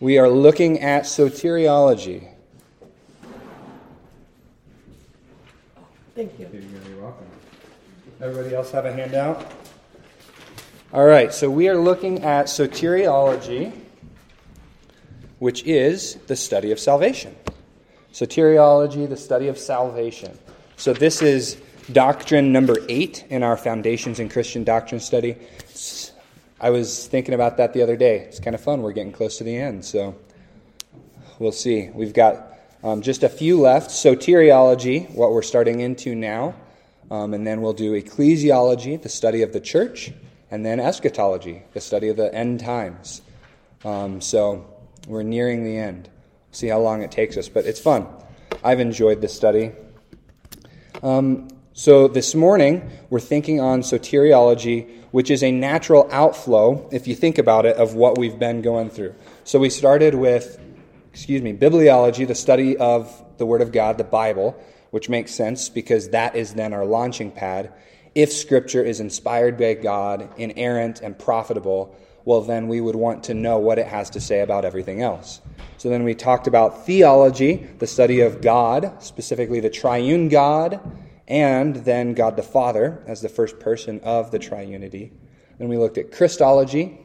We are looking at soteriology. Thank you. You're welcome. Everybody else have a handout? All right, so we are looking at soteriology, which is the study of salvation. Soteriology, the study of salvation. So this is doctrine number eight in our Foundations in Christian Doctrine study. I was thinking about that the other day. It's kind of fun. We're getting close to the end, so we'll see. We've got um, just a few left. Soteriology, what we're starting into now, um, and then we'll do ecclesiology, the study of the church, and then eschatology, the study of the end times. Um, so we're nearing the end. See how long it takes us, but it's fun. I've enjoyed this study. Um, so this morning, we're thinking on soteriology which is a natural outflow, if you think about it, of what we've been going through. So we started with, excuse me, bibliology, the study of the Word of God, the Bible, which makes sense because that is then our launching pad. If Scripture is inspired by God, inerrant, and profitable, well, then we would want to know what it has to say about everything else. So then we talked about theology, the study of God, specifically the triune God and then God the Father as the first person of the triunity. Then we looked at Christology,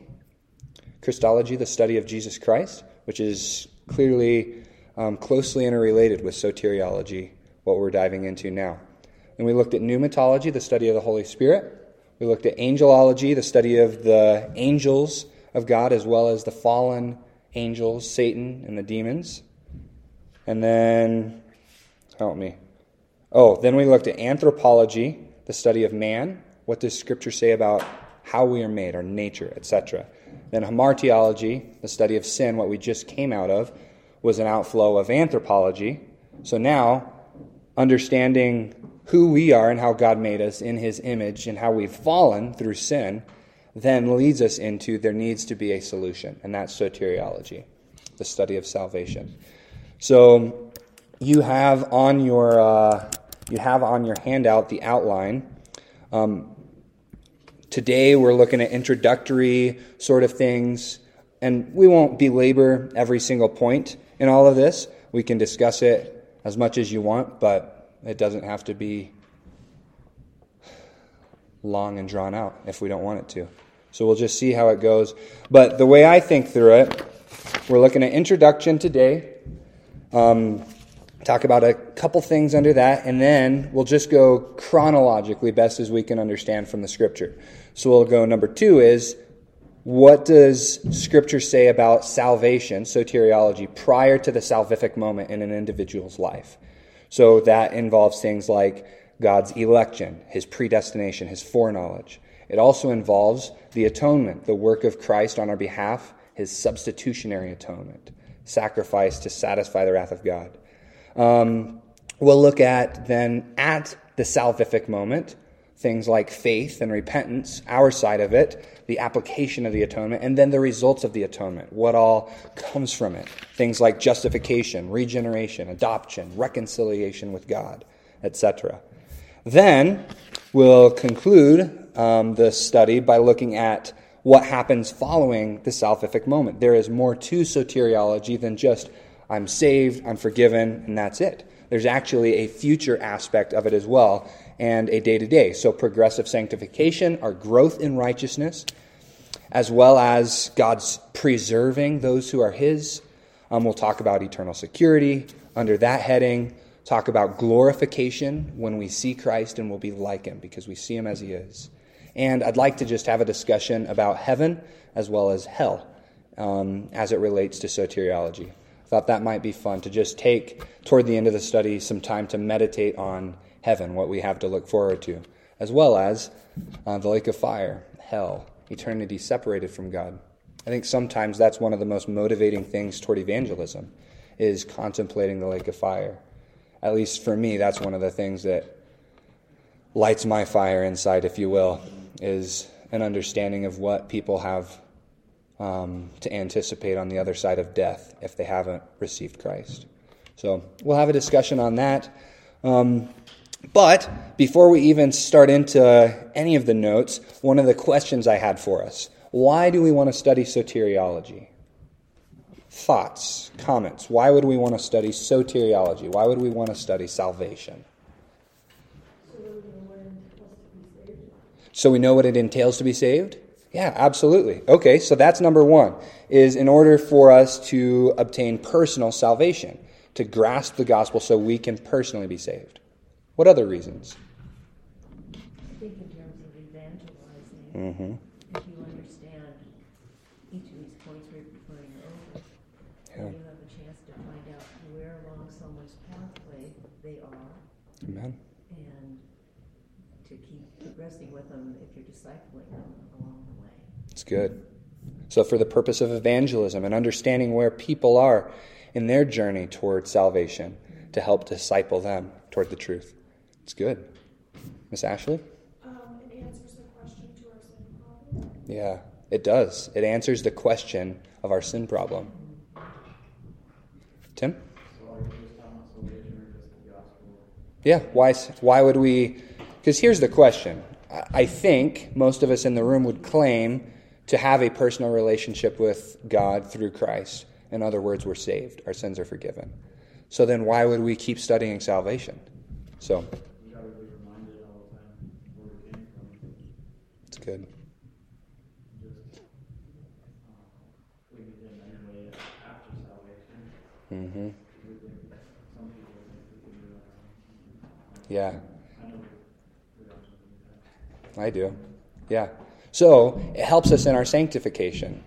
Christology, the study of Jesus Christ, which is clearly um, closely interrelated with soteriology, what we're diving into now. Then we looked at pneumatology, the study of the Holy Spirit. We looked at angelology, the study of the angels of God, as well as the fallen angels, Satan, and the demons. And then, help me, Oh, then we looked at anthropology, the study of man. What does Scripture say about how we are made, our nature, etc.? Then hamartiology, the study of sin, what we just came out of, was an outflow of anthropology. So now, understanding who we are and how God made us in His image and how we've fallen through sin, then leads us into there needs to be a solution, and that's soteriology, the study of salvation. So you have on your uh, you have on your handout the outline. Um, today we're looking at introductory sort of things, and we won't belabor every single point in all of this. We can discuss it as much as you want, but it doesn't have to be long and drawn out if we don't want it to. So we'll just see how it goes. But the way I think through it, we're looking at introduction today. Um, talk about a couple things under that, and then we'll just go chronologically, best as we can understand from the scripture. So we'll go number two is what does scripture say about salvation, soteriology, prior to the salvific moment in an individual's life? So that involves things like God's election, his predestination, his foreknowledge. It also involves the atonement, the work of Christ on our behalf, his substitutionary atonement, sacrifice to satisfy the wrath of God. Um, we'll look at then at the salvific moment things like faith and repentance, our side of it, the application of the atonement, and then the results of the atonement, what all comes from it. Things like justification, regeneration, adoption, reconciliation with God, etc. Then we'll conclude um, the study by looking at what happens following the salvific moment. There is more to soteriology than just I'm saved, I'm forgiven, and that's it. There's actually a future aspect of it as well, and a day to day. So, progressive sanctification, our growth in righteousness, as well as God's preserving those who are His. Um, we'll talk about eternal security under that heading. Talk about glorification when we see Christ and we'll be like Him because we see Him as He is. And I'd like to just have a discussion about heaven as well as hell um, as it relates to soteriology thought that might be fun to just take toward the end of the study some time to meditate on heaven, what we have to look forward to, as well as uh, the lake of fire, hell, eternity separated from God. I think sometimes that's one of the most motivating things toward evangelism is contemplating the lake of fire. At least for me, that's one of the things that lights my fire inside, if you will, is an understanding of what people have um, to anticipate on the other side of death if they haven't received Christ. So we'll have a discussion on that. Um, but before we even start into any of the notes, one of the questions I had for us why do we want to study soteriology? thoughts, comments? Why would we want to study soteriology? Why would we want to study salvation? So we know what it entails to be saved? Yeah, absolutely. Okay, so that's number one, is in order for us to obtain personal salvation, to grasp the gospel so we can personally be saved. What other reasons? I think in terms of evangelizing, Mm-hmm. if you understand each of these points we're referring over, Yeah. you have a chance to find out where along someone's pathway they are Amen. and to keep progressing with them if you're discipling them along the way. It's good. So, for the purpose of evangelism and understanding where people are in their journey toward salvation, to help disciple them toward the truth. It's good. Miss Ashley? Um, it answers the question to our sin problem. Yeah, it does. It answers the question of our sin problem. Tim? So are you just talking about salvation or just the gospel? Yeah, why, why would we? Because here's the question. I think most of us in the room would claim to have a personal relationship with God through Christ. In other words, we're saved, our sins are forgiven. So then why would we keep studying salvation? So You gotta be reminded all the time where we came from. it's good. Uh, hmm that. Yeah. I do. Yeah. So it helps us in our sanctification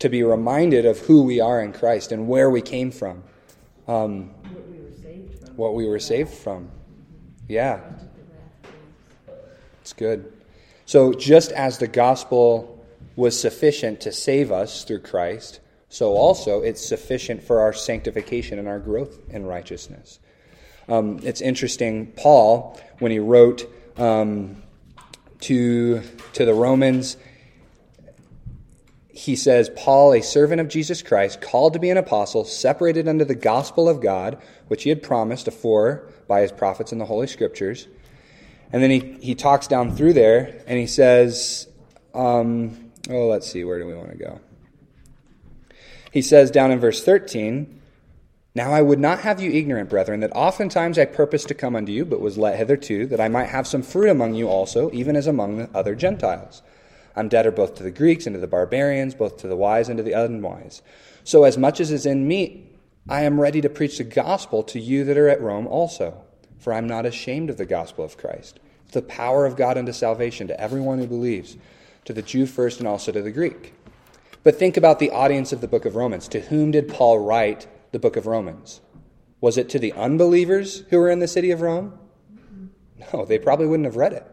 to be reminded of who we are in Christ and where we came from, um, What we were saved from. Yeah, it's good. So just as the gospel was sufficient to save us through Christ, so also it's sufficient for our sanctification and our growth in righteousness. Um, it's interesting, Paul, when he wrote um, to, to the Romans, he says, Paul, a servant of Jesus Christ, called to be an apostle, separated unto the gospel of God, which he had promised afore by his prophets in the Holy Scriptures. And then he, he talks down through there and he says, um, oh, let's see, where do we want to go? He says down in verse 13, Now I would not have you ignorant, brethren, that oftentimes I purposed to come unto you, but was let hitherto, that I might have some fruit among you also, even as among the other Gentiles. I'm debtor both to the Greeks and to the barbarians, both to the wise and to the unwise. So as much as is in me, I am ready to preach the gospel to you that are at Rome also. For I'm not ashamed of the gospel of Christ. It's the power of God unto salvation to everyone who believes, to the Jew first and also to the Greek. But think about the audience of the book of Romans. To whom did Paul write the book of Romans? Was it to the unbelievers who were in the city of Rome? No, they probably wouldn't have read it.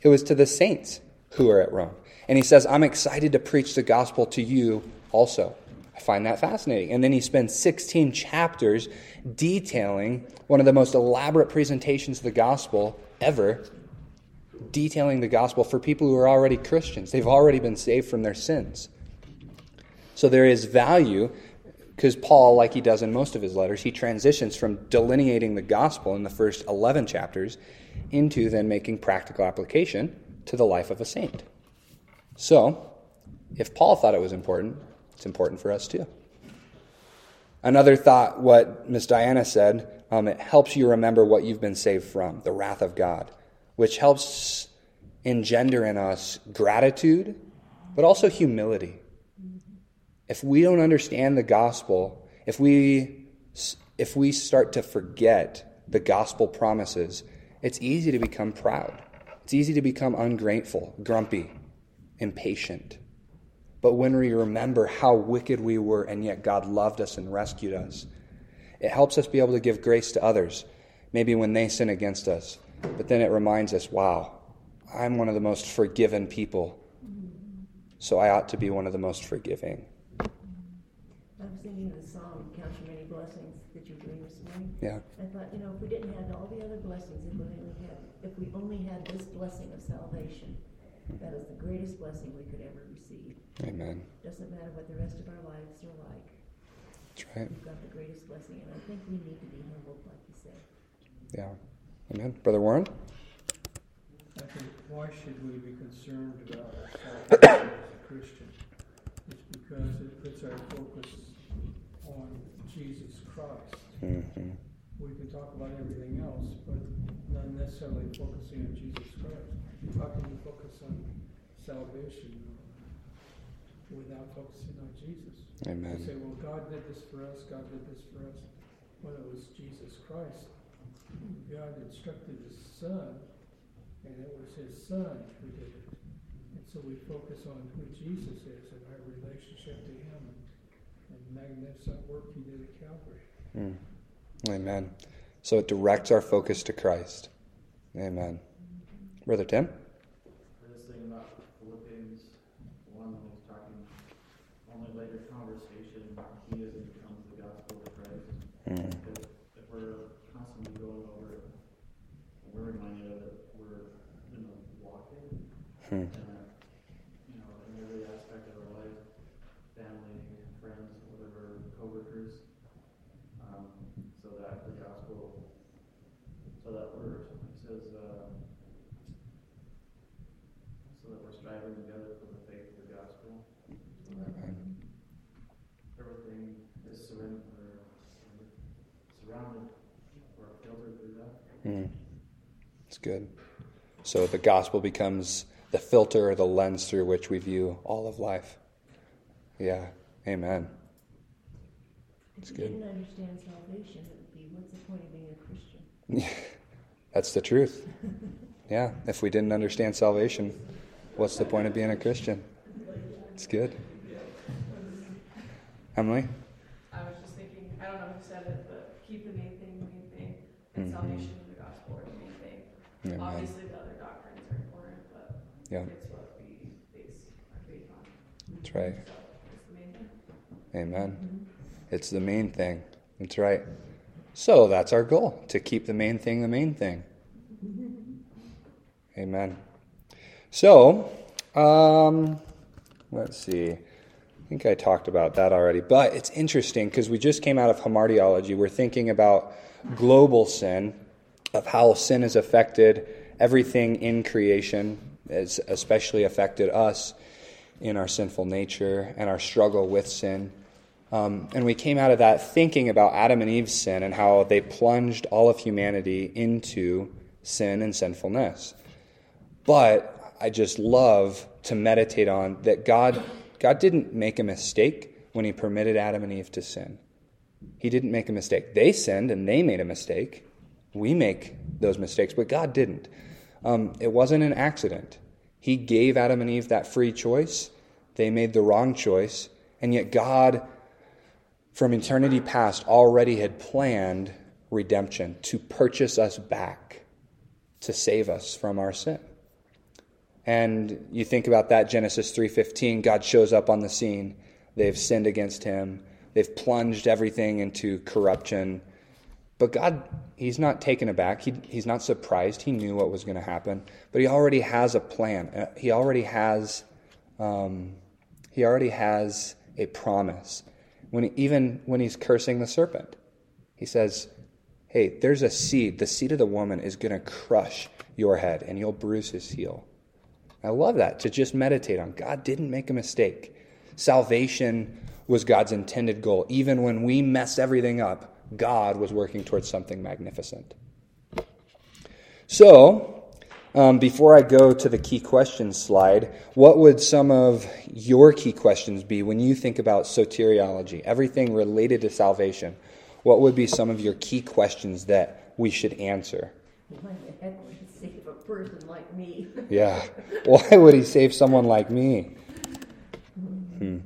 It was to the saints who are at Rome. And he says, I'm excited to preach the gospel to you also. I find that fascinating. And then he spends 16 chapters detailing one of the most elaborate presentations of the gospel ever, detailing the gospel for people who are already Christians. They've already been saved from their sins. So there is value because Paul, like he does in most of his letters, he transitions from delineating the gospel in the first 11 chapters into then making practical application to the life of a saint. So, if Paul thought it was important, it's important for us too. Another thought, what Miss Diana said, um, it helps you remember what you've been saved from, the wrath of God, which helps engender in us gratitude, but also humility. If we don't understand the gospel, if we, if we start to forget the gospel promises, it's easy to become proud. It's easy to become ungrateful, grumpy, impatient. But when we remember how wicked we were and yet God loved us and rescued us, it helps us be able to give grace to others, maybe when they sin against us. But then it reminds us, wow, I'm one of the most forgiven people, so I ought to be one of the most forgiving. I was thinking of the song, Count Your Many Blessings that you're doing this morning. Yeah. I thought, you know, if we didn't have all the other blessings, if we only had, if we only had this blessing of salvation, that is the greatest blessing we could ever receive. Amen. Doesn't matter what the rest of our lives are like. That's right. We've got the greatest blessing, and I think we need to be humbled, like you said. Yeah. Amen. Brother Warren? I think, why should we be concerned about our salvation as a Christian? It's because it puts our focus Jesus Christ. hmm We can talk about everything else, but not necessarily focusing on Jesus Christ. How can you focus on salvation without focusing on Jesus? You Amen. say, well, God did this for us, God did this for us. Well, it was Jesus Christ. God instructed His Son, and it was His Son who did it. And so we focus on who Jesus is and our relationship to Him and, and magnificent work He did at Calvary. Mm. Amen. So it directs our focus to Christ. Amen. Brother Tim? I was thinking about Philippians one, when he's talking, only later conversation, he is and becomes the gospel of Christ. Mm. Because if we're constantly going over it, we're reminded of it, we're, you know, walking, Hmm. and, uh, you know, in every aspect of our life, family, friends, whatever, coworkers, um, so that the gospel, so that we're, it says, uh, so that we're striving together for the faith of the gospel. So that everything is surrendered, surrounded or filtered through that. Mm. It's good. So the gospel becomes the filter or the lens through which we view all of life. Yeah. Amen. If That's you good. didn't understand salvation, it would be, what's the point of being a Christian? That's the truth. Yeah. If we didn't understand salvation, what's the point of being a Christian? It's good. Emily? I was just thinking, I don't know who said it, but keep the main thing the main thing, and Mhm. salvation and the gospel are the main thing. Amen. Obviously, the other doctrines are important, but Yeah, it's what we base our faith on. that's right. So it's the main thing. Amen. It's the main thing. That's right. So that's our goal to keep the main thing the main thing. Amen. So, um, let's see. I think I talked about that already, but it's interesting because we just came out of hamartiology. We're thinking about global sin, of how sin has affected everything in creation, has especially affected us in our sinful nature and our struggle with sin. Um, and we came out of that thinking about Adam and Eve's sin and how they plunged all of humanity into sin and sinfulness. But I just love to meditate on that God, God didn't make a mistake when He permitted Adam and Eve to sin. He didn't make a mistake. They sinned and they made a mistake. We make those mistakes, but God didn't. Um, it wasn't an accident. He gave Adam and Eve that free choice. They made the wrong choice, and yet God, from eternity past, already had planned redemption to purchase us back, to save us from our sin. And you think about that Genesis 3:15, God shows up on the scene. They've sinned against him. They've plunged everything into corruption. But God, he's not taken aback. He, he's not surprised. He knew what was going to happen. But he already has a plan. Uh, He already has um, he already has a promise. When he, even when he's cursing the serpent, he says, "Hey, there's a seed. The seed of the woman is going to crush your head, and you'll bruise his heel." I love that to just meditate on. God didn't make a mistake. Salvation was God's intended goal. Even when we mess everything up, God was working towards something magnificent. So, um, before I go to the key questions slide, what would some of your key questions be when you think about soteriology, everything related to salvation? What would be some of your key questions that we should answer? Why the heck would he save a person like me? Yeah. Why would he save someone like me? Hmm.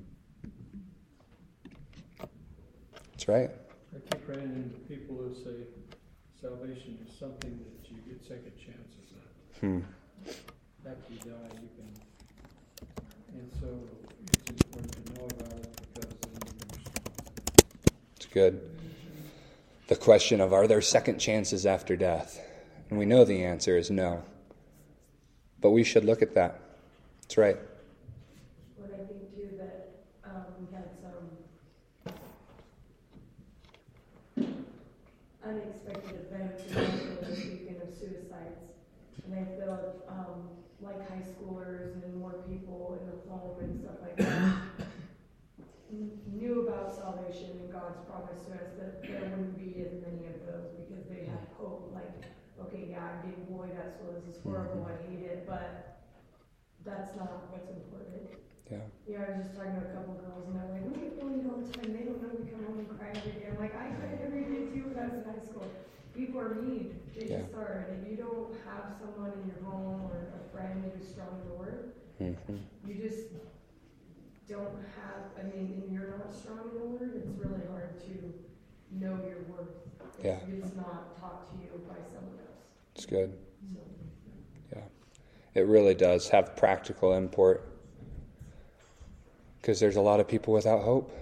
That's right. I keep running into people who say salvation is something that you get second chances at. Hmm. After you die, you can. And so it's important to know about it because then you can. It's good. The question of are there second chances after death? And we know the answer is no. But we should look at that. That's right. What I think too that, um, we had some unexpected events in Nashville of suicides. And I feel, um, like high schoolers and more people in the home and stuff like that knew about salvation and God's promise to us that there wouldn't be as many of those because they had hope. Like, okay, yeah, I'm being bullied at school. This is horrible. I hate it, but that's not what's important. Yeah. Yeah, I was just talking to a couple girls and they're like, we get bullied all the time. They don't know we come home and cry every day. I'm like, I cried every day too when I was in high school. People are mean. They Yeah. just are. And if you don't have someone in your home or a friend who's strong in the word, hmm you just don't have, I mean, and you're not strong in the word, it's really hard to know your worth. Yeah. It's not taught to you by someone else. It's good. So, It really does have practical import because there's a lot of people without hope.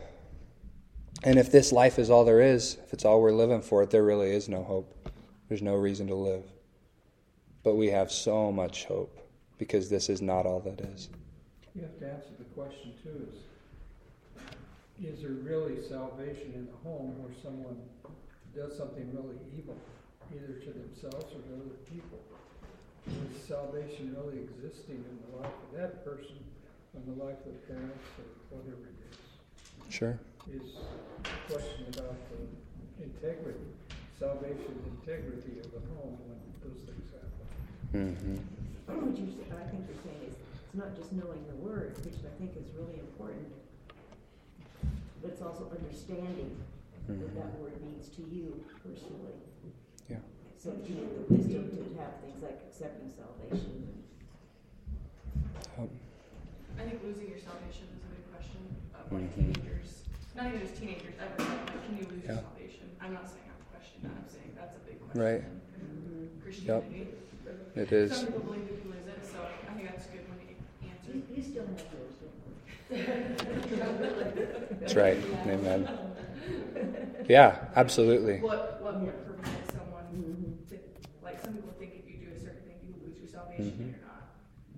And if this life is all there is, if it's all we're living for, there really is no hope. There's no reason to live. But we have so much hope because this is not all that is. You have to answer the question too, is, is there really salvation in the home where someone does something really evil, either to themselves or to other people? Is salvation really existing in the life of that person, in the life of the parents, or whatever it is? Sure. Is a question about the integrity, salvation integrity of the home when those things happen. Mm-hmm. What you're, I think you're saying is, it's not just knowing the word, which I think is really important, but it's also understanding what hmm that word means to you personally. Yeah. So you need the wisdom to have things like accepting salvation. Um, I think losing your salvation is a big question of Mhm. like teenagers, not even just teenagers, ever, like, can you lose Yeah. your salvation? I'm not saying I'm questioning that, I'm saying that's a big question. Right. in Christianity. It is. Some people believe you can lose it, so I think that's a good one to answer. You, you still have yours, don't you? That's right. Amen. Yeah, absolutely. What, what would prevent someone to, like, some people think if you do a certain thing, you lose your salvation, Mhm. and you're not,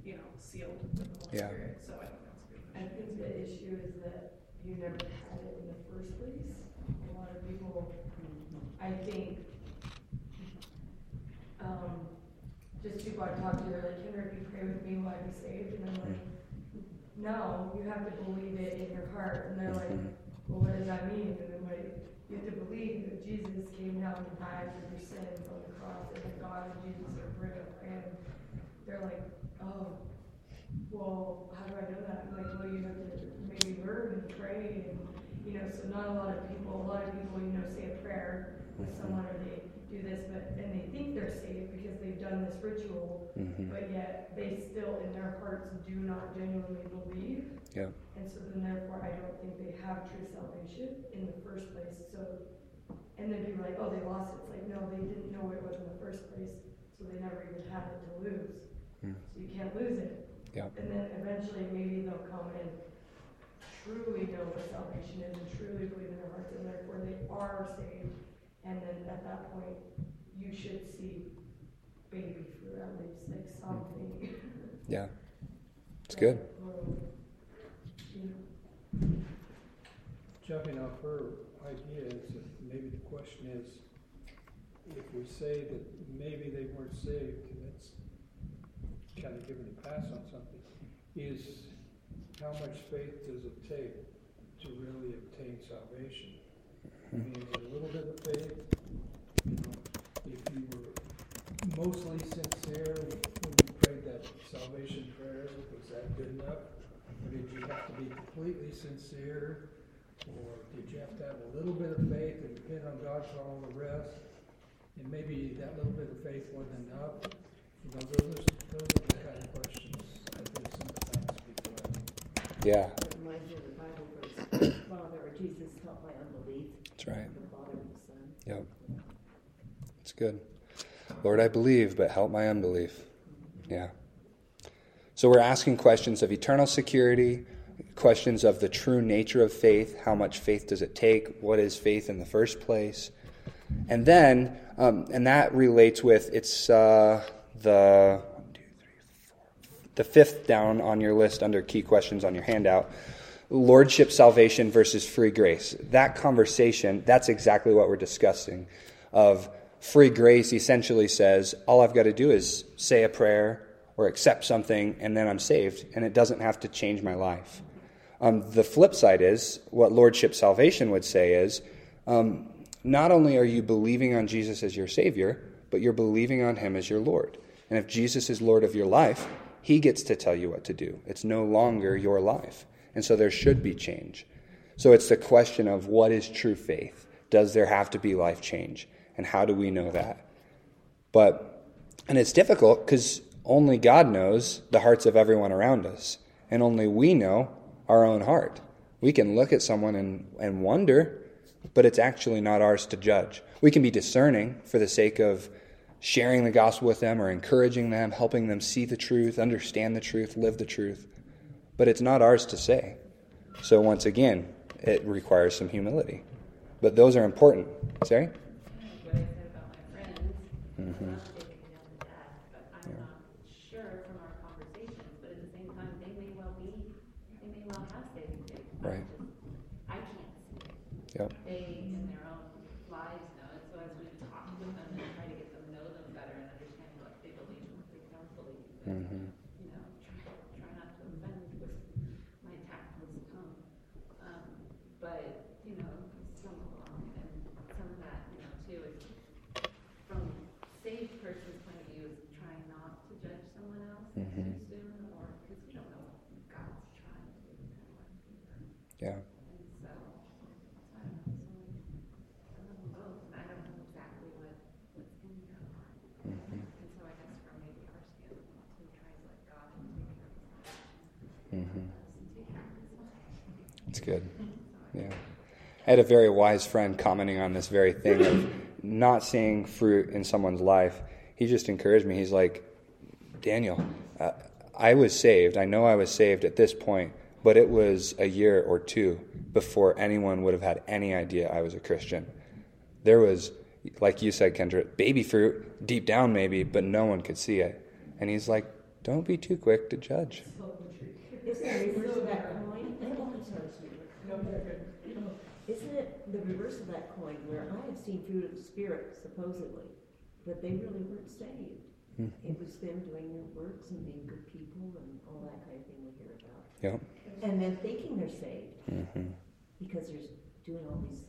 you know, sealed with the Holy Yeah. Spirit, so I think that's a good I question. think the issue is that you never had it in the first place. A lot of people, I think, um, just people I talk to, they're like, Kendra, if you pray with me, will I be saved? And I'm like, no, you have to believe it in your heart. And they're like, Mhm. well, what does that mean? And I'm like, you have to believe that Jesus came down and died for your sins on the cross, and that God and Jesus are real. And they're like, oh, well, how do I know that? I'm like, well, you have to maybe learn and pray, and you know, so not a lot of people, a lot of people, you know, say a prayer with someone or they do this, but and they think they're saved because they've done this ritual, hmm but yet they still in their hearts do not genuinely believe. Yeah. And so then therefore I don't think they have true salvation in the first place. So and then people are like, oh they lost it. It's like no, they didn't know it was in the first place, so they never even had it to lose. Mm. So you can't lose it. Yeah. And then eventually maybe they'll come and truly know what salvation is and truly believe in their hearts and therefore they are saved. And then at that point you should see baby fruit at least, like something. Yeah. It's good. Jumping off her idea is that maybe the question is, if we say that maybe they weren't saved, and that's kind of giving a pass on something, is how much faith does it take to really obtain salvation? A little bit of faith? You know, if you were mostly sincere when you prayed that salvation prayer, was that good enough? Or did you have to be completely sincere? Or did you have to have a little bit of faith and depend on God for all the rest? And maybe that little bit of faith wasn't enough? You know, those are, those are the kind of questions I think sometimes people have. Yeah. It reminds me of the Bible verse, Father, or Jesus help my unbelief, That's right. Yep. It's good. Lord, I believe, but help my unbelief. Yeah. So we're asking questions of eternal security, questions of the true nature of faith. How much faith does it take? What is faith in the first place? And then, um, and that relates with it's uh, the the fifth down on your list under key questions on your handout lordship salvation versus free grace that conversation that's exactly what we're discussing of free grace essentially says all i've got to do is say a prayer or accept something and then i'm saved and it doesn't have to change my life um, the flip side is what lordship salvation would say is um, not only are you believing on Jesus as your Savior, but you're believing on Him as your Lord. And if Jesus is Lord of your life, He gets to tell you what to do. It's no longer your life. And so there should be change. So it's the question of what is true faith? Does there have to be life change? And how do we know that? But, and it's difficult because only God knows the hearts of everyone around us, and only we know our own heart. We can look at someone and, and wonder, but it's actually not ours to judge. We can be discerning for the sake of sharing the gospel with them or encouraging them, helping them see the truth, understand the truth, live the truth. But it's not ours to say. So, once again, it requires some humility. But those are important. Sorry? What I said about my friends, Mhm. not taking them to that, but I'm Yeah. not sure from our conversations, but at the same time, they may well be, they may well have saving faith. I Right. just- I can't see it. Yep. They, in their own lives, know it, so as we talk with them and try to get them to know them better and understand what they believe and what they don't believe, hmm you know, try, try not to offend with my tactless tongue. Um, but, you know, stumble along and some of that, you know, too, is from saved person's point of view is trying not to judge someone else too Mhm. soon or, because we don't know what God's trying to do in their life either. Yeah. And so, I don't know, some, some of them both, and I don't know exactly what, what's in their heart. hmm And so I guess from maybe our standpoint too, try to let God take care of his hmm take care of his life. It's good. Yeah. I had a very wise friend commenting on this very thing of not seeing fruit in someone's life. He just encouraged me. He's like, Daniel, uh, I was saved. I know I was saved at this point, but it was a year or two before anyone would have had any idea I was a Christian. There was, like you said, Kendra, baby fruit deep down maybe, but no one could see it. And he's like, don't be too quick to judge. Isn't the reverse of that coin? Oh, I'm sorry, sweetheart. No, they're good. Isn't it the reverse of that coin where I have seen fruit of the Spirit supposedly, but they really weren't saved? Mhm. It was them doing their works and being good people and all that kind of thing we hear about. Yep. And then thinking they're saved hmm because they're doing all these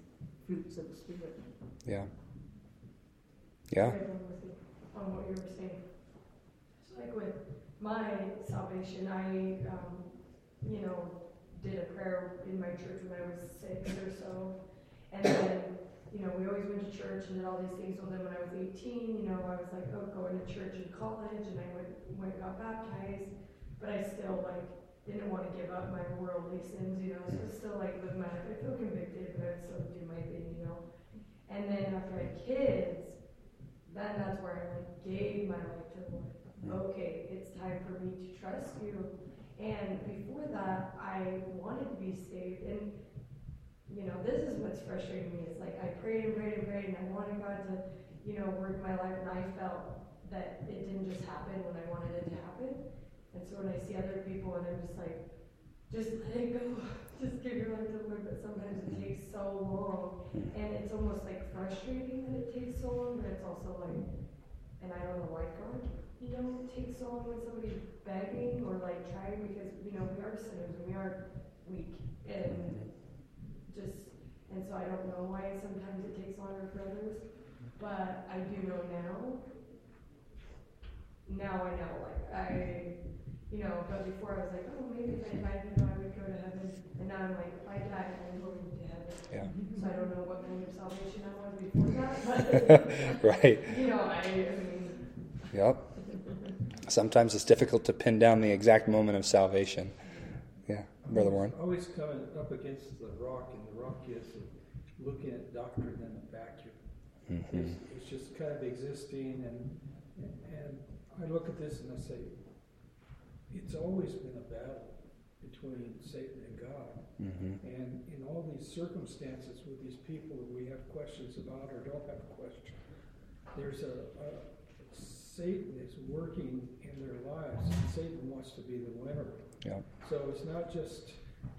fruits of the Spirit. Yeah. Yeah. On on what you were saying. It's like with my salvation, I, um, you know, did a prayer in my church when I was six or so. And then, you know, we always went to church and did all these things. Well, then when I was 18, you know, I was like, oh, going to church in college and I went, went and got baptized. But I still, like, didn't want to give up my worldly sins, you know, so I still, like, live my life. I feel convicted, but I still do my thing, you know. And then after I had kids, then that's where I like gave my life to the Lord. Okay, it's time for me to trust you. And before that, I wanted to be saved. And, you know, this is what's frustrating me. It's like I prayed and prayed and prayed, and I wanted God to, you know, work my life. And I felt that it didn't just happen when I wanted it to happen. And so when I see other people, and I'm just like, just let it go. Just give your life to the Lord. But sometimes it takes so long. And it's almost like frustrating that it takes so long, but it's also like, and I don't know why God, you know, it takes so long when somebody's begging or like trying because, you know, we are sinners and we are weak and just, and so I don't know why sometimes it takes longer for others, but I do know now. Now I know, like, I, you know, but before I was like, oh, maybe if I died, you know, I would go to heaven. And now I'm like, if I die, I'm going to heaven. Yeah. So I don't know what kind of salvation I was before that, but, right. you know, I, I mean, Yep. Sometimes it's difficult to pin down the exact moment of salvation. Brother Warren. Always coming up against the rock, and the rock is looking at doctrine in a vacuum. hmm It's, it's just kind of existing, and, and I look at this and I say, it's always been a battle between Satan and God. hmm And in all these circumstances with these people that we have questions about or don't have questions, there's a, a Satan is working in their lives. And Satan wants to be the winner. Yep. So it's not just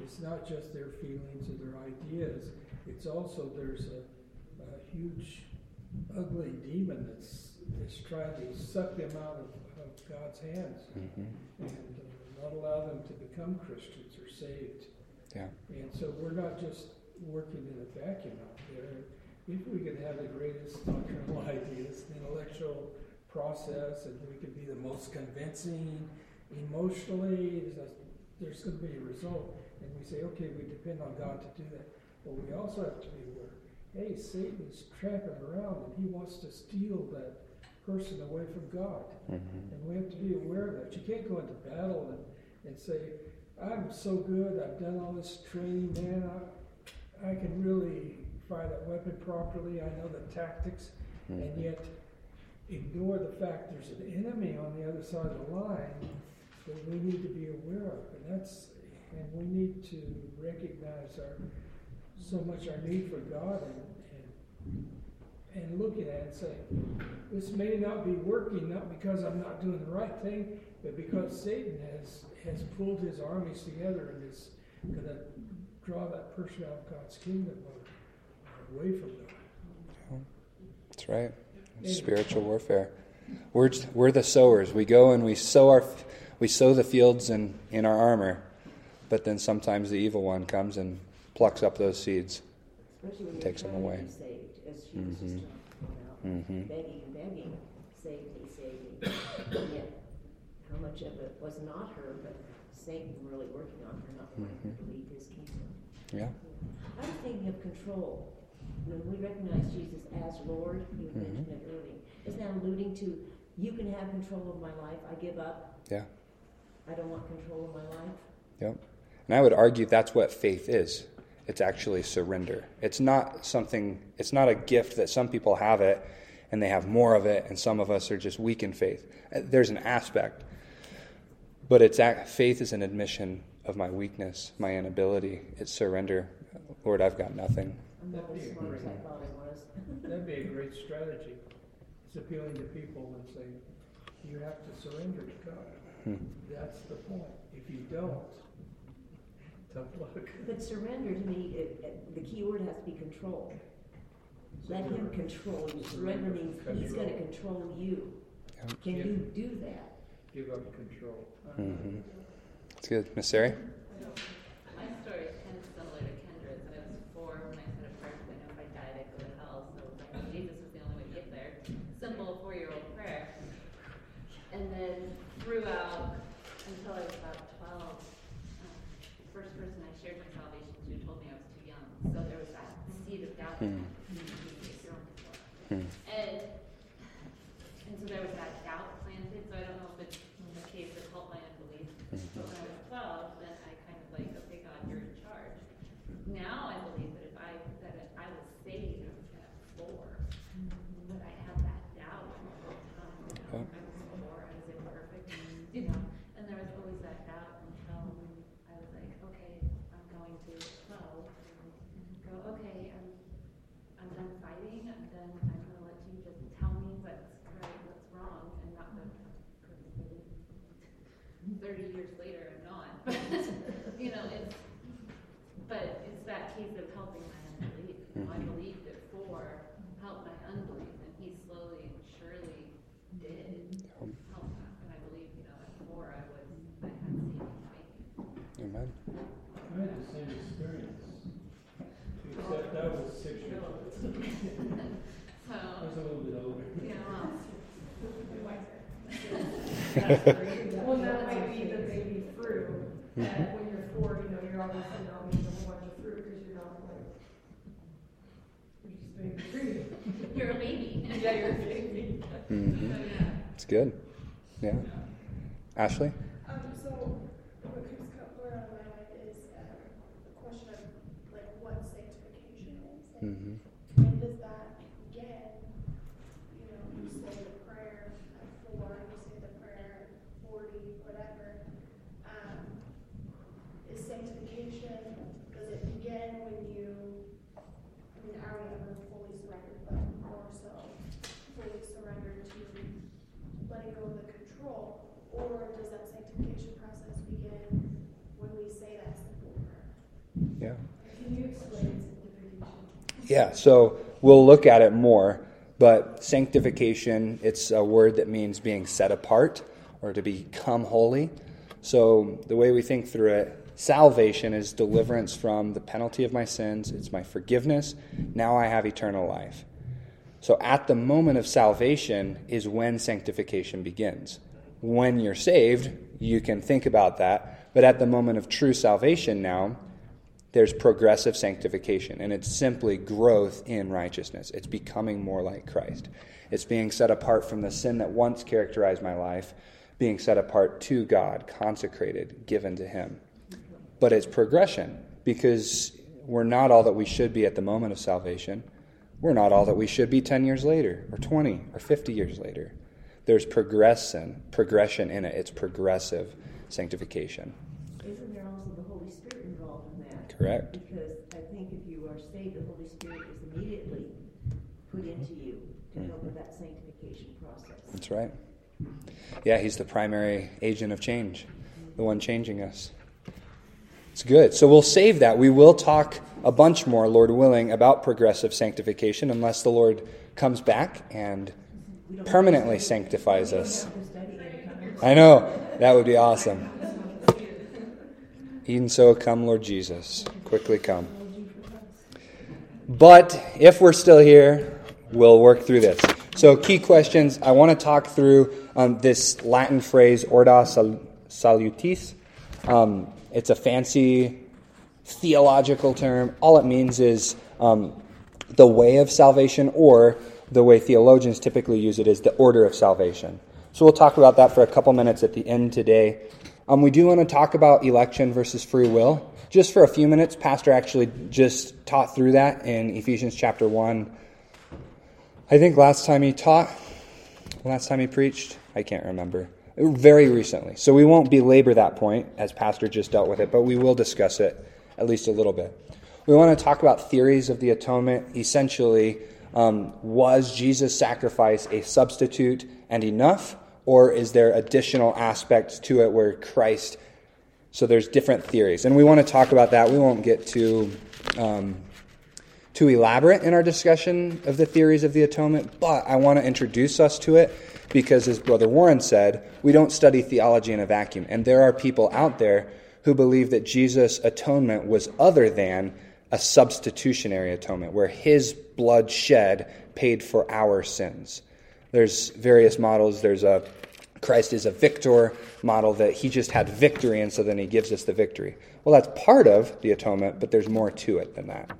it's not just their feelings or their ideas. It's also there's a, a huge, ugly demon that's that's trying to suck them out of, of God's hands hmm and uh, not allow them to become Christians or saved. Yeah. And so we're not just working in a vacuum out there. If we could have the greatest doctrinal ideas, the intellectual process, and we could be the most convincing emotionally, there's, a, there's going to be a result. And we say, okay, we depend on God to do that. But we also have to be aware hey, Satan's tramping around and he wants to steal that person away from God. Mm-hmm. And we have to be aware of that. You can't go into battle and, and say, I'm so good, I've done all this training, man, I, I can really fire that weapon properly, I know the tactics, Mm-hmm. and yet ignore the fact there's an enemy on the other side of the line that we need to be aware of. And that's and we need to recognize our so much our need for God and, and, and looking at it and saying, this may not be working, not because I'm not doing the right thing, but because Satan has, has pulled his armies together and is going to draw that person out of God's kingdom or, or away from God. That's right. Spiritual warfare. We're, we're the sowers. We go and we sow our we sow the fields in, in our armor, but then sometimes the evil one comes and plucks up those seeds. Takes them away. saved, as she was Mhm. just talking about, Mhm. begging and begging, save me, save me. Yet, how much of it was not her, but Satan really working on her, not wanting her to leave his kingdom. Yeah. I was thinking of control. When we recognize Jesus as Lord, you mentioned it earlier, isn't that alluding to you can have control of my life? I give up. Yeah. I don't want control of my life. Yep. And I would argue that's what faith is. It's actually surrender. It's not something, it's not a gift that some people have it and they have more of it, and some of us are just weak in faith. Uh, There's an aspect. But it's faith is an admission of my weakness, my inability. It's surrender. Lord, I've got nothing. That'd be smart as I great. thought I was. That'd be a great strategy. It's appealing to people and saying, you have to surrender to God. Hmm. That's the point. If you don't, tough luck. But surrender to me, it, it, the key word has to be control. Let him control you. Surrender means he's going to control you. Yep. Can you do that? Give up control. hmm It's good. Miss Sari? 30 years later, I'm not. But, you know, it's, but it's that case of helping my unbelief. Mm-hmm. You know, I believed it for help my unbelief, and he slowly and surely did help that. And I believe, you know, at four, I was, I had saving faith. Amen. I had the same experience, except that was six years ago so, I was a little bit older. Yeah, well, wiser that when you're four, you know, you're obviously not making a whole bunch of fruit, because you're not like, you're just baby fruit. you're a baby. Yeah, you're a baby. hmm So yeah. It's good. Yeah. Ashley? Um, so what keeps co- going on in my mind is, um, the question of, like, what sanctification is. Like, hmm when does that begin? You know, you say the prayer at four, you say the prayer at forty, whatever. Um, is sanctification, does it begin when you, I mean, are we ever fully surrendered, but more so fully surrendered to letting go of the control? Or does that sanctification process begin when we say that simple prayer? Yeah. Can you explain sanctification? Yeah, so we'll look at it more, but sanctification, it's a word that means being set apart or to become holy. So the way we think through it, Salvation is deliverance from the penalty of my sins, it's my forgiveness. Now I have eternal life. So at the moment of salvation is when sanctification begins. When you're saved, you can think about that. But at the moment of true salvation now, there's progressive sanctification, and it's simply growth in righteousness. It's becoming more like Christ. It's being set apart from the sin that once characterized my life, being set apart to God, consecrated, given to Him. But it's progression because we're not all that we should be at the moment of salvation. We're not all that we should be 10 years later, or 20, or 50 years later. There's progression, progression in it. It's progressive sanctification. Isn't there also the Holy Spirit involved in that? Correct. Because I think if you are saved, the Holy Spirit is immediately put into you to mm-hmm. help with that sanctification process. That's right. Yeah, he's the primary agent of change, the one changing us. It's good. So we'll save that. We will talk a bunch more, Lord willing, about progressive sanctification unless the Lord comes back and permanently have to study- sanctifies us. have to study anytime. I know. That would be awesome. Even so, come, Lord Jesus. Quickly come. But if we're still here, we'll work through this. So, key questions. I want to talk through um, this Latin phrase, ordo sal- salutis. Um, it's a fancy theological term. All it means is um, the way of salvation, or the way theologians typically use it is the order of salvation. So we'll talk about that for a couple minutes at the end today. Um, we do want to talk about election versus free will. Just for a few minutes, Pastor actually just taught through that in Ephesians chapter 1. I think last time he taught, last time he preached, I can't remember. Very recently. So we won't belabor that point as Pastor just dealt with it, but we will discuss it at least a little bit. We want to talk about theories of the atonement. Essentially, um, was Jesus' sacrifice a substitute and enough, or is there additional aspects to it where Christ? So there's different theories, and we want to talk about that. We won't get too um, too elaborate in our discussion of the theories of the atonement, but I want to introduce us to it because, as Brother Warren said, we don't study theology in a vacuum, and there are people out there who believe that Jesus' atonement was other than a substitutionary atonement, where his blood shed paid for our sins. There's various models. There's a Christ is a victor model that he just had victory, and so then he gives us the victory. Well, that's part of the atonement, but there's more to it than that.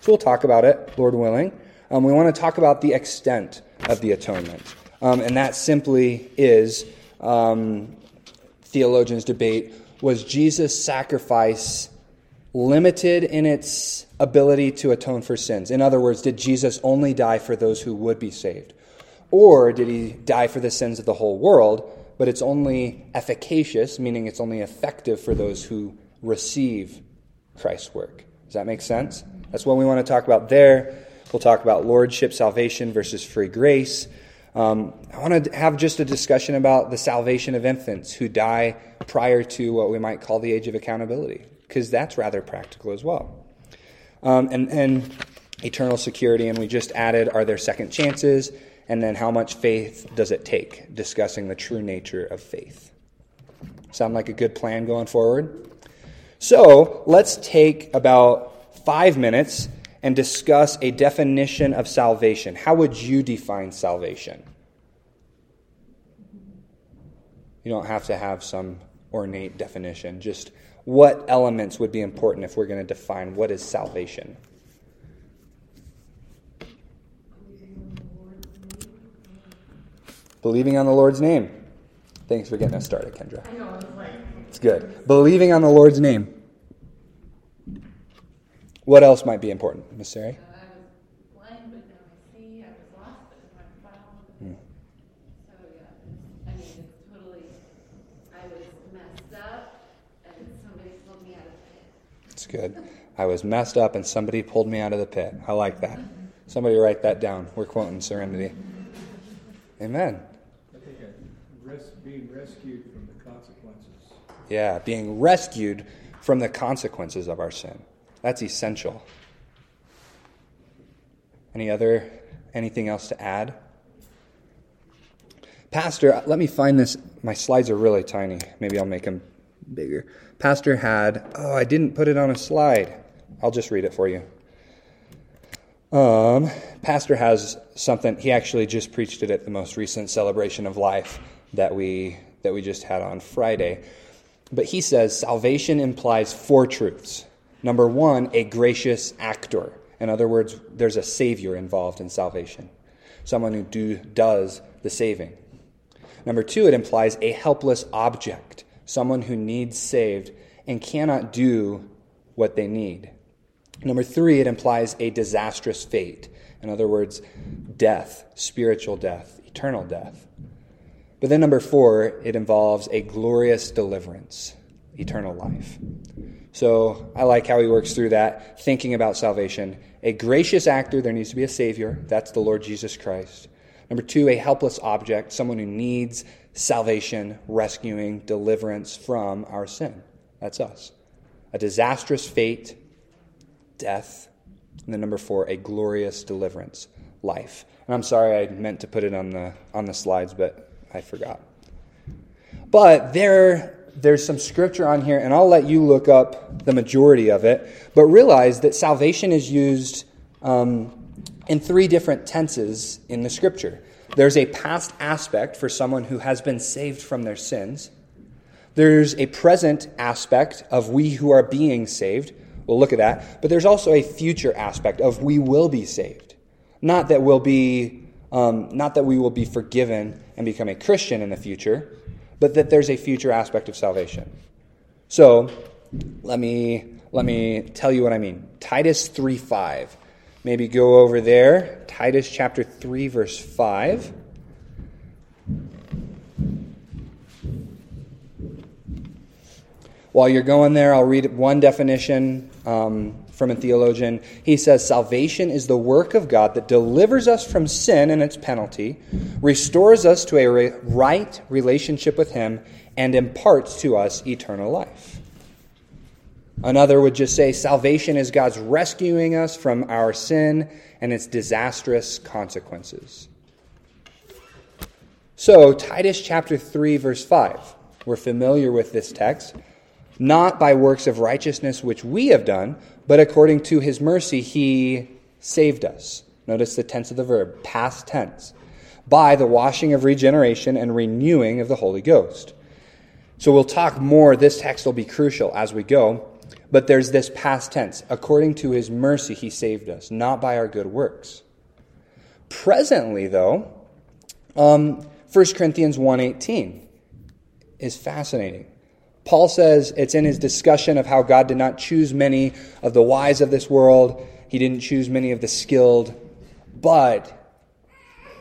So we'll talk about it, Lord willing. Um, we want to talk about the extent of the atonement, um, and that simply is um, theologians debate was Jesus' sacrifice limited in its ability to atone for sins? In other words, did Jesus only die for those who would be saved? Or did he die for the sins of the whole world, but it's only efficacious, meaning it's only effective for those who receive Christ's work? Does that make sense? That's what we want to talk about there. We'll talk about lordship, salvation versus free grace. Um, I want to have just a discussion about the salvation of infants who die prior to what we might call the age of accountability, because that's rather practical as well. Um, and, and eternal security, and we just added are there second chances, and then how much faith does it take, discussing the true nature of faith. Sound like a good plan going forward? So let's take about five minutes and discuss a definition of salvation. How would you define salvation? You don't have to have some ornate definition. Just what elements would be important if we're going to define what is salvation? Believing on the Lord's name. Thanks for getting us started, Kendra. I know, it's like, It's good. Believing on the Lord's name. What else might be important, Miss Sari? So I was blind, but now I see. I was lost, but now I'm found. Hmm. So yeah, I mean, it's totally. I was messed up, and somebody pulled me out of the pit. It's good. I was messed up and somebody pulled me out of the pit. I like that. Somebody write that down. We're quoting Serenity. Amen. I think I res- being rescued from the consequences. Yeah, being rescued from the consequences of our sin. That's essential. Any other anything else to add? Pastor, let me find this. My slides are really tiny. Maybe I'll make them bigger. Pastor had, oh, I didn't put it on a slide. I'll just read it for you. Um, Pastor has something. He actually just preached it at the most recent celebration of life that we that we just had on Friday. But he says salvation implies four truths. Number one, a gracious actor. In other words, there's a savior involved in salvation, someone who do, does the saving. Number two, it implies a helpless object, someone who needs saved and cannot do what they need. Number three, it implies a disastrous fate. In other words, death, spiritual death, eternal death. But then number four, it involves a glorious deliverance, eternal life. So I like how he works through that, thinking about salvation. A gracious actor, there needs to be a Savior. That's the Lord Jesus Christ. Number two, a helpless object, someone who needs salvation, rescuing, deliverance from our sin. That's us. A disastrous fate, death. And then number four, a glorious deliverance, life. And I'm sorry I meant to put it on the on the slides, but I forgot. But there there's some scripture on here, and I'll let you look up the majority of it. But realize that salvation is used um, in three different tenses in the scripture. There's a past aspect for someone who has been saved from their sins. There's a present aspect of we who are being saved. We'll look at that. But there's also a future aspect of we will be saved. Not that we'll be, um, not that we will be forgiven and become a Christian in the future, but that there's a future aspect of salvation. So let me let me tell you what I mean. Titus 3 5. Maybe go over there. Titus chapter 3, verse 5. While you're going there, I'll read one definition um, from a theologian. He says, Salvation is the work of God that delivers us from sin and its penalty, restores us to a right relationship with Him, and imparts to us eternal life. Another would just say, Salvation is God's rescuing us from our sin and its disastrous consequences. So, Titus chapter 3, verse 5. We're familiar with this text not by works of righteousness which we have done, but according to his mercy he saved us. Notice the tense of the verb, past tense, by the washing of regeneration and renewing of the Holy Ghost. So we'll talk more. This text will be crucial as we go. But there's this past tense. According to his mercy, he saved us, not by our good works. Presently, though, um, 1 Corinthians 1.18 is fascinating. Paul says it's in his discussion of how God did not choose many of the wise of this world, he didn't choose many of the skilled, but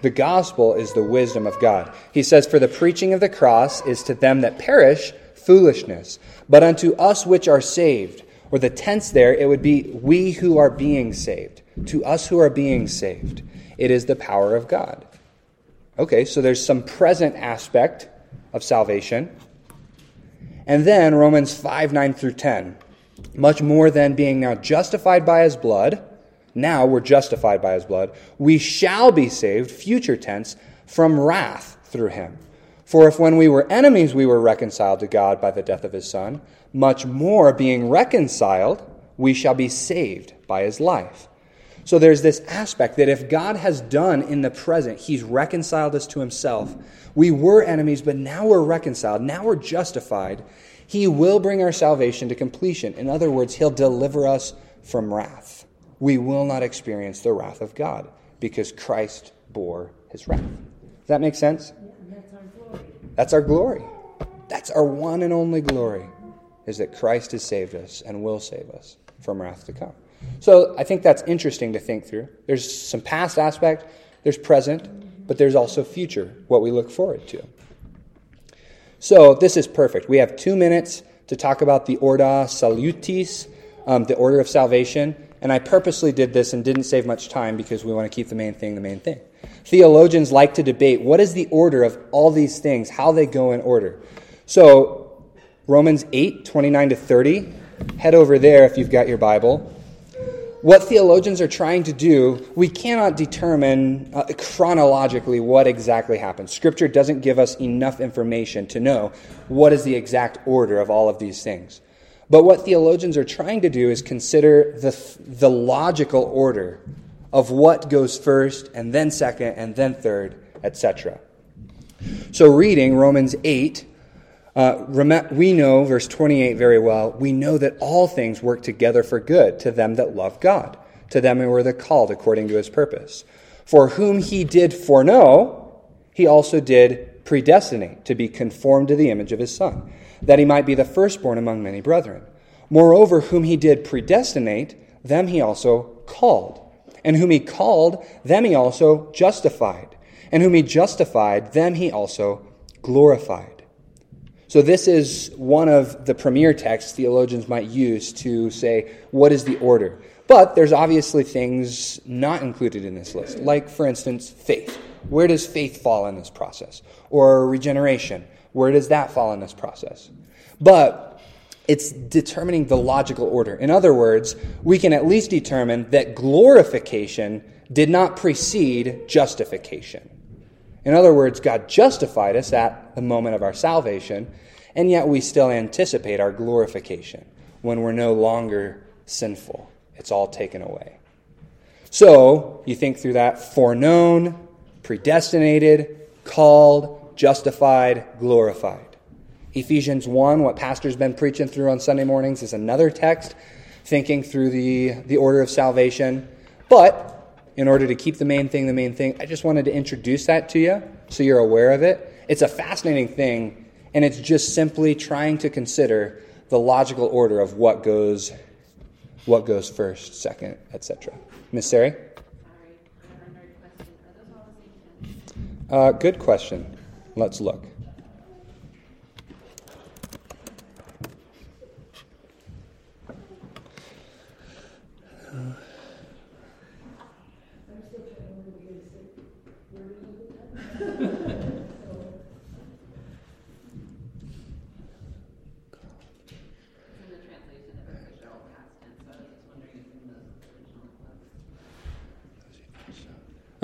the gospel is the wisdom of God. He says, For the preaching of the cross is to them that perish foolishness, but unto us which are saved, or the tense there, it would be we who are being saved. To us who are being saved, it is the power of God. Okay, so there's some present aspect of salvation. And then Romans 5 9 through 10. Much more than being now justified by his blood, now we're justified by his blood, we shall be saved, future tense, from wrath through him. For if when we were enemies we were reconciled to God by the death of his Son, much more being reconciled, we shall be saved by his life. So there's this aspect that if God has done in the present, he's reconciled us to himself. We were enemies, but now we're reconciled. Now we're justified. He will bring our salvation to completion. In other words, He'll deliver us from wrath. We will not experience the wrath of God because Christ bore His wrath. Does that make sense? That's our glory. That's our one and only glory, is that Christ has saved us and will save us from wrath to come. So I think that's interesting to think through. There's some past aspect, there's present, but there's also future, what we look forward to. So this is perfect. We have two minutes to talk about the Ordo Salutis, um, the order of salvation. And I purposely did this and didn't save much time because we want to keep the main thing the main thing. Theologians like to debate what is the order of all these things, how they go in order. So, Romans 8, 29 to 30, head over there if you've got your Bible. What theologians are trying to do, we cannot determine uh, chronologically what exactly happened. Scripture doesn't give us enough information to know what is the exact order of all of these things. But what theologians are trying to do is consider the, the logical order of what goes first, and then second, and then third, etc. So, reading Romans 8, uh, we know, verse 28 very well, we know that all things work together for good to them that love God, to them who are the called according to his purpose. For whom he did foreknow, he also did predestinate to be conformed to the image of his Son, that he might be the firstborn among many brethren. Moreover, whom he did predestinate, them he also called. And whom he called, them he also justified. And whom he justified, them he also glorified. So, this is one of the premier texts theologians might use to say, what is the order? But there's obviously things not included in this list, like, for instance, faith. Where does faith fall in this process? Or regeneration. Where does that fall in this process? But it's determining the logical order. In other words, we can at least determine that glorification did not precede justification. In other words, God justified us at the moment of our salvation, and yet we still anticipate our glorification when we're no longer sinful. It's all taken away. So, you think through that foreknown, predestinated, called, justified, glorified. Ephesians 1, what Pastor's been preaching through on Sunday mornings, is another text thinking through the, the order of salvation. But in order to keep the main thing the main thing, I just wanted to introduce that to you so you're aware of it. It's a fascinating thing, and it's just simply trying to consider the logical order of what goes what goes first, second, etc. Miss Sari? Uh, good question. Let's look.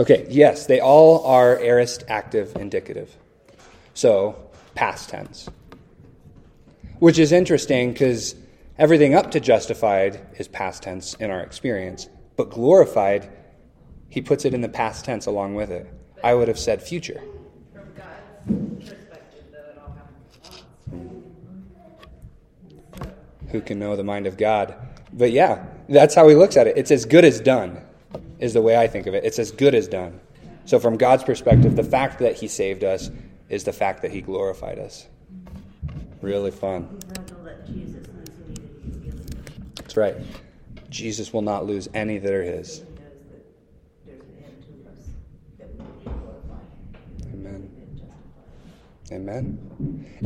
Okay, yes, they all are aorist active indicative. So, past tense. Which is interesting because everything up to justified is past tense in our experience, but glorified, he puts it in the past tense along with it. I would have said future. From God's perspective, though, it all happens. Who can know the mind of God? But yeah, that's how he looks at it. It's as good as done is the way I think of it. It's as good as done. So, from God's perspective, the fact that He saved us is the fact that He glorified us. Really fun. That's right. Jesus will not lose any that are His. Amen. Amen.